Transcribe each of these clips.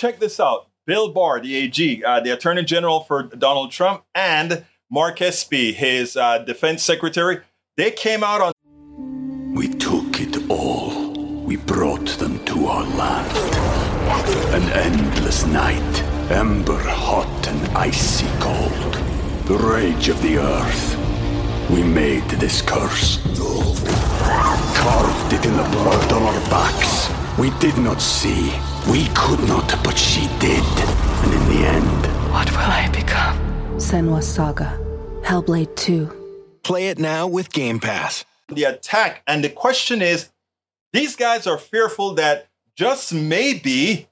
check this out. Bill Barr, the AG, uh, the Attorney General for Donald Trump, and Mark Esper, his uh, defense secretary, they came out on. We took it all. We brought them to our land. An endless night, ember hot and icy cold. The rage of the earth. We made this curse. Carved it in the blood on our backs. We did not see. We could not, but she did. And in the end, What will I become? Senua Saga. Hellblade 2. Play it now with Game Pass. the attack. And the question is these guys are fearful that just maybe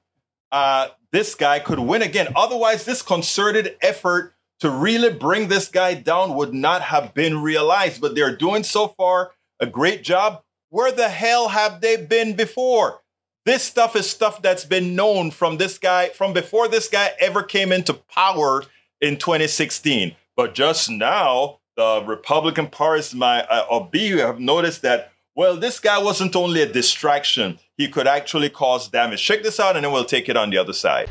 uh, this guy could win again. Otherwise, this concerted effort to really bring this guy down would not have been realized. But they're doing so far a great job. Where the hell have they been before? This stuff is stuff that's been known from this guy, from before this guy ever came into power in 2016. But just now, the Republican parties, my uh, of B, have noticed that well, this guy wasn't only a distraction; he could actually cause damage. Check this out, and then we'll take it on the other side.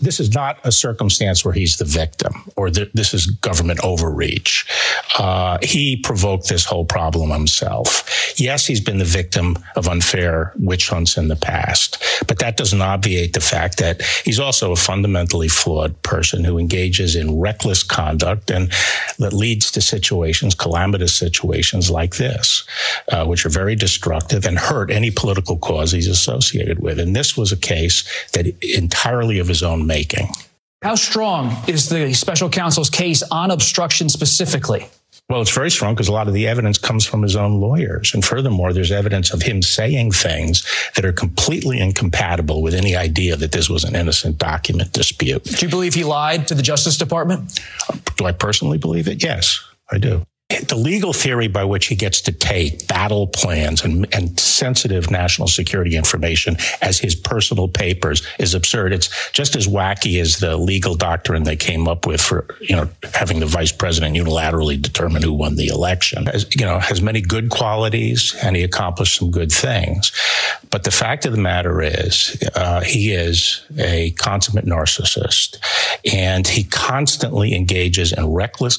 This is not a circumstance where he's the victim or that this is government overreach. Uh, he provoked this whole problem himself. Yes, he's been the victim of unfair witch hunts in the past, but that doesn't obviate the fact that he's also a fundamentally flawed person who engages in reckless conduct and that leads to situations, calamitous situations like this, uh, which are very destructive and hurt any political cause he's associated with. And this was a case that entirely of his own making. How strong is the special counsel's case on obstruction specifically? Well, it's very strong because a lot of the evidence comes from his own lawyers. And furthermore, there's evidence of him saying things that are completely incompatible with any idea that this was an innocent document dispute. Do you believe he lied to the Justice Department? Do I personally believe it? Yes, I do. The legal theory by which he gets to take battle plans and, and sensitive national security information as his personal papers is absurd. It's just as wacky as the legal doctrine they came up with for, you know, having the vice president unilaterally determine who won the election. As, you know, has many good qualities and he accomplished some good things. But the fact of the matter is, uh, he is a consummate narcissist and he constantly engages in reckless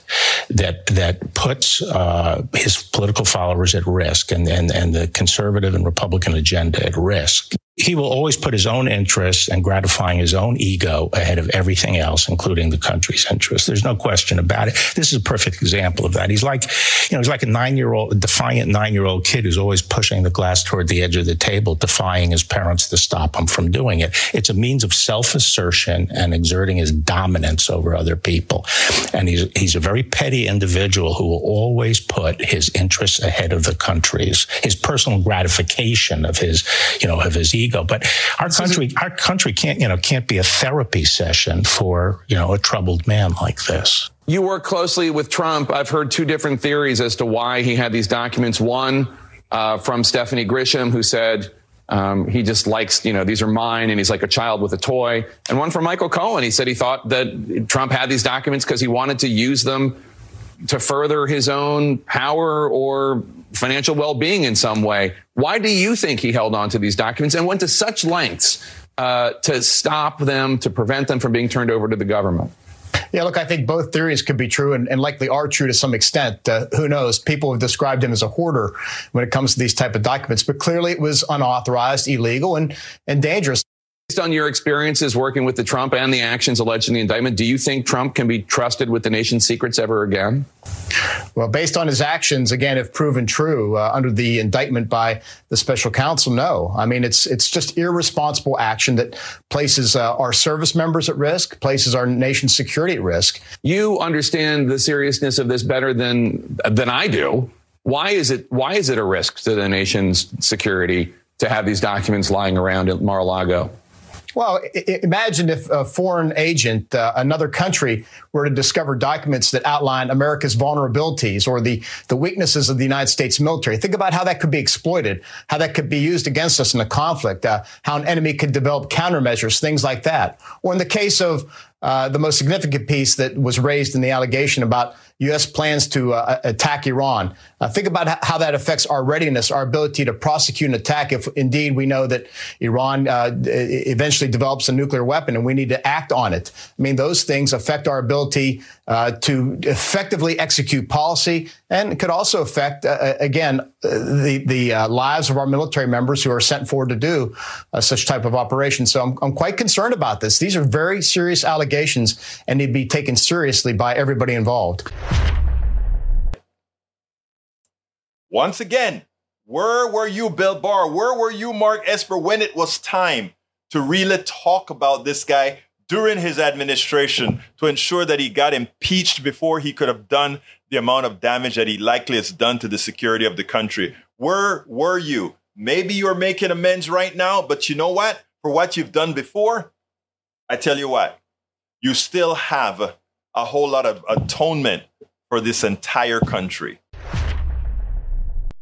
that that puts uh, his political followers at risk and, and and the conservative and Republican agenda at risk. He will always put his own interests and gratifying his own ego ahead of everything else, including the country's interests. There's no question about it. This is a perfect example of that. He's like, you know, he's like a nine-year-old, defiant nine-year-old kid who's always pushing the glass toward the edge of the table, defying his parents to stop him from doing it. It's a means of self-assertion and exerting his dominance over other people. And he's he's a very petty individual who will always put his interests ahead of the country's, his personal gratification of his, you know, of his ego. But our country, our country can't, you know, can't be a therapy session for, you know, a troubled man like this. You work closely with Trump. I've heard two different theories as to why he had these documents. One uh, from Stephanie Grisham, who said um, he just likes, you know, these are mine, and he's like a child with a toy. And one from Michael Cohen. He said he thought that Trump had these documents because he wanted to use them to further his own power or financial well-being in some way. Why do you think he held on to these documents and went to such lengths uh, to stop them, to prevent them from being turned over to the government? Yeah, look, I think both theories could be true and, and likely are true to some extent. Uh, who knows? People have described him as a hoarder when it comes to these type of documents, but clearly it was unauthorized, illegal, and and dangerous. Based on your experiences working with the Trump and the actions alleged in the indictment, do you think Trump can be trusted with the nation's secrets ever again? Well, based on his actions, again, if proven true uh, under the indictment by the special counsel, no. I mean, it's it's just irresponsible action that places uh, our service members at risk, places our nation's security at risk. You understand the seriousness of this better than than I do. Why is it why is it a risk to the nation's security to have these documents lying around at Mar-a-Lago. Well, imagine if a foreign agent, uh, another country, were to discover documents that outline America's vulnerabilities or the, the weaknesses of the United States military. Think about how that could be exploited, how that could be used against us in a conflict, uh, how an enemy could develop countermeasures, things like that. Or in the case of uh, the most significant piece that was raised in the allegation about U.S. plans to uh, attack Iran. Uh, think about how that affects our readiness, our ability to prosecute an attack if indeed we know that Iran uh, eventually develops a nuclear weapon and we need to act on it. I mean, those things affect our ability uh, to effectively execute policy and could also affect, again, the, the uh, lives of our military members who are sent forward to do uh, such type of operation. So I'm, I'm quite concerned about this. These are very serious allegations and need to be taken seriously by everybody involved. Once again, where were you, Bill Barr? Where were you, Mark Esper, when it was time to really talk about this guy during his administration to ensure that he got impeached before he could have done the amount of damage that he likely has done to the security of the country? Where were you? Maybe you're making amends right now, but you know what? For what you've done before, I tell you what, you still have a, a whole lot of atonement for this entire country